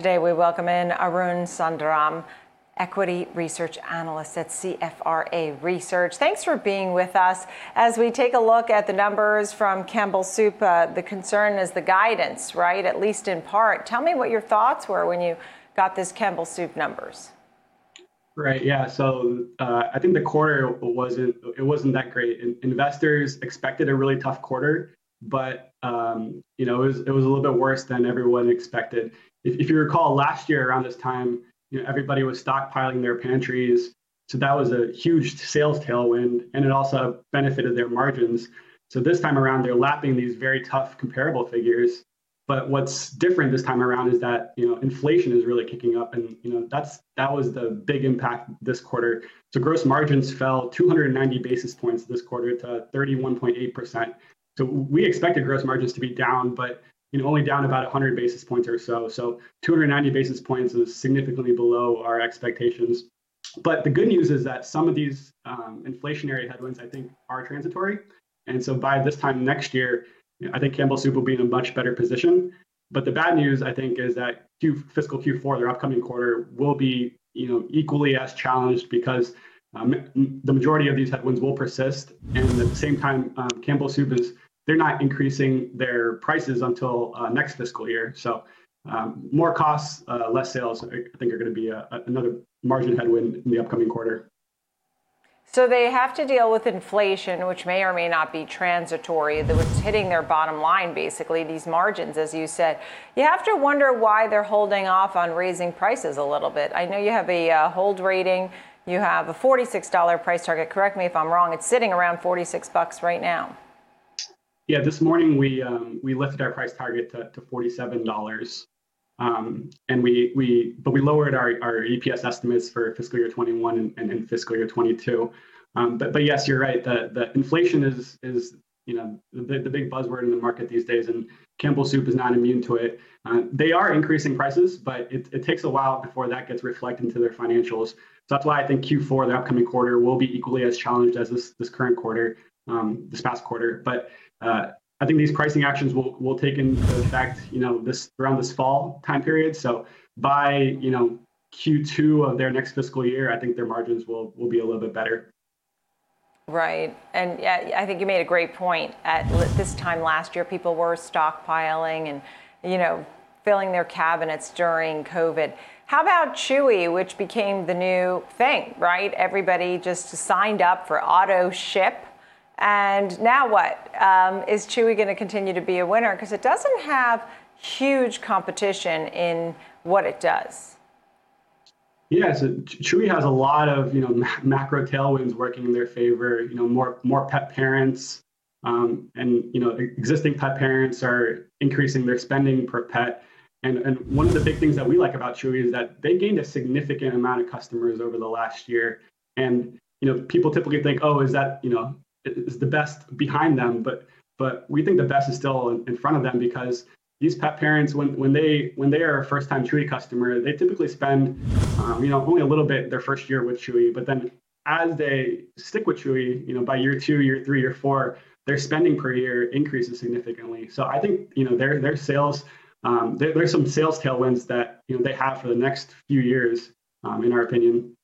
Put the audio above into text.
Today, we welcome in Arun Sundaram, equity research analyst at CFRA Research. Thanks for being with us. As we take a look at the numbers from Campbell Soup, uh, the concern is the guidance, right? At least in part. Tell me what your thoughts were when you got this Campbell Soup numbers. Right. Yeah. So uh, I think the quarter wasn't it wasn't that great. investors expected a really tough quarter, but um, you know it was it was a little bit worse than everyone expected. If, if you recall, last year around this time, you know everybody was stockpiling their pantries, so that was a huge sales tailwind, and it also benefited their margins. So this time around, they're lapping these very tough comparable figures, but what's different this time around is that you know inflation is really kicking up, and you know that's that was the big impact this quarter. So gross margins fell 290 basis points this quarter to 31.8 percent. So we expected gross margins to be down, but you know only down about 100 basis points or so. So 290 basis points is significantly below our expectations. But the good news is that some of these um, inflationary headwinds, I think, are transitory. And so by this time next year, I think Campbell Soup will be in a much better position. But the bad news, I think, is that Q, fiscal Q4, their upcoming quarter, will be you know equally as challenged because um, the majority of these headwinds will persist, and at the same time, um, Campbell Soup is they're not increasing their prices until uh, next fiscal year. So um, more costs, uh, less sales, I think are going to be a, another margin headwind in the upcoming quarter. So they have to deal with inflation, which may or may not be transitory, that's hitting their bottom line, basically, these margins, as you said. You have to wonder why they're holding off on raising prices a little bit. I know you have a uh, hold rating, you have a $46 price target. Correct me if I'm wrong. It's sitting around 46 bucks right now. Yeah, this morning we um, we lifted our price target to, to $47. Um, and we we but we lowered our, our EPS estimates for fiscal year 21 and, and, and fiscal year 22. Um, but but yes, you're right. The the inflation is is you know the, the big buzzword in the market these days, and Campbell Soup is not immune to it. Uh, they are increasing prices, but it, it takes a while before that gets reflected into their financials. So that's why I think Q4, the upcoming quarter, will be equally as challenged as this this current quarter, um, this past quarter. But Uh, I think these pricing actions will will take into effect, you know, this around this fall time period. So by you know Q2 of their next fiscal year, I think their margins will will be a little bit better. Right, and yeah, I think you made a great point. At this time last year, people were stockpiling and you know filling their cabinets during COVID. How about Chewy, which became the new thing, right? Everybody just signed up for auto ship and now what? Um, is Chewy going to continue to be a winner? Because it doesn't have huge competition in what it does. Yeah, so Chewy has a lot of you know macro tailwinds working in their favor. You know, more more pet parents, um, and you know existing pet parents are increasing their spending per pet. And and one of the big things that we like about Chewy is that they gained a significant amount of customers over the last year. And you know, people typically think, oh, is that you know is the best behind them, but but we think the best is still in, front of them because these pet parents, when when they when they are a first time Chewy customer, they typically spend um, you know only a little bit their first year with Chewy, but then as they stick with Chewy, you know by year two, year three, year four, their spending per year increases significantly. So I think you know their their sales um, there, there's some sales tailwinds that you know they have for the next few years, um, in our opinion.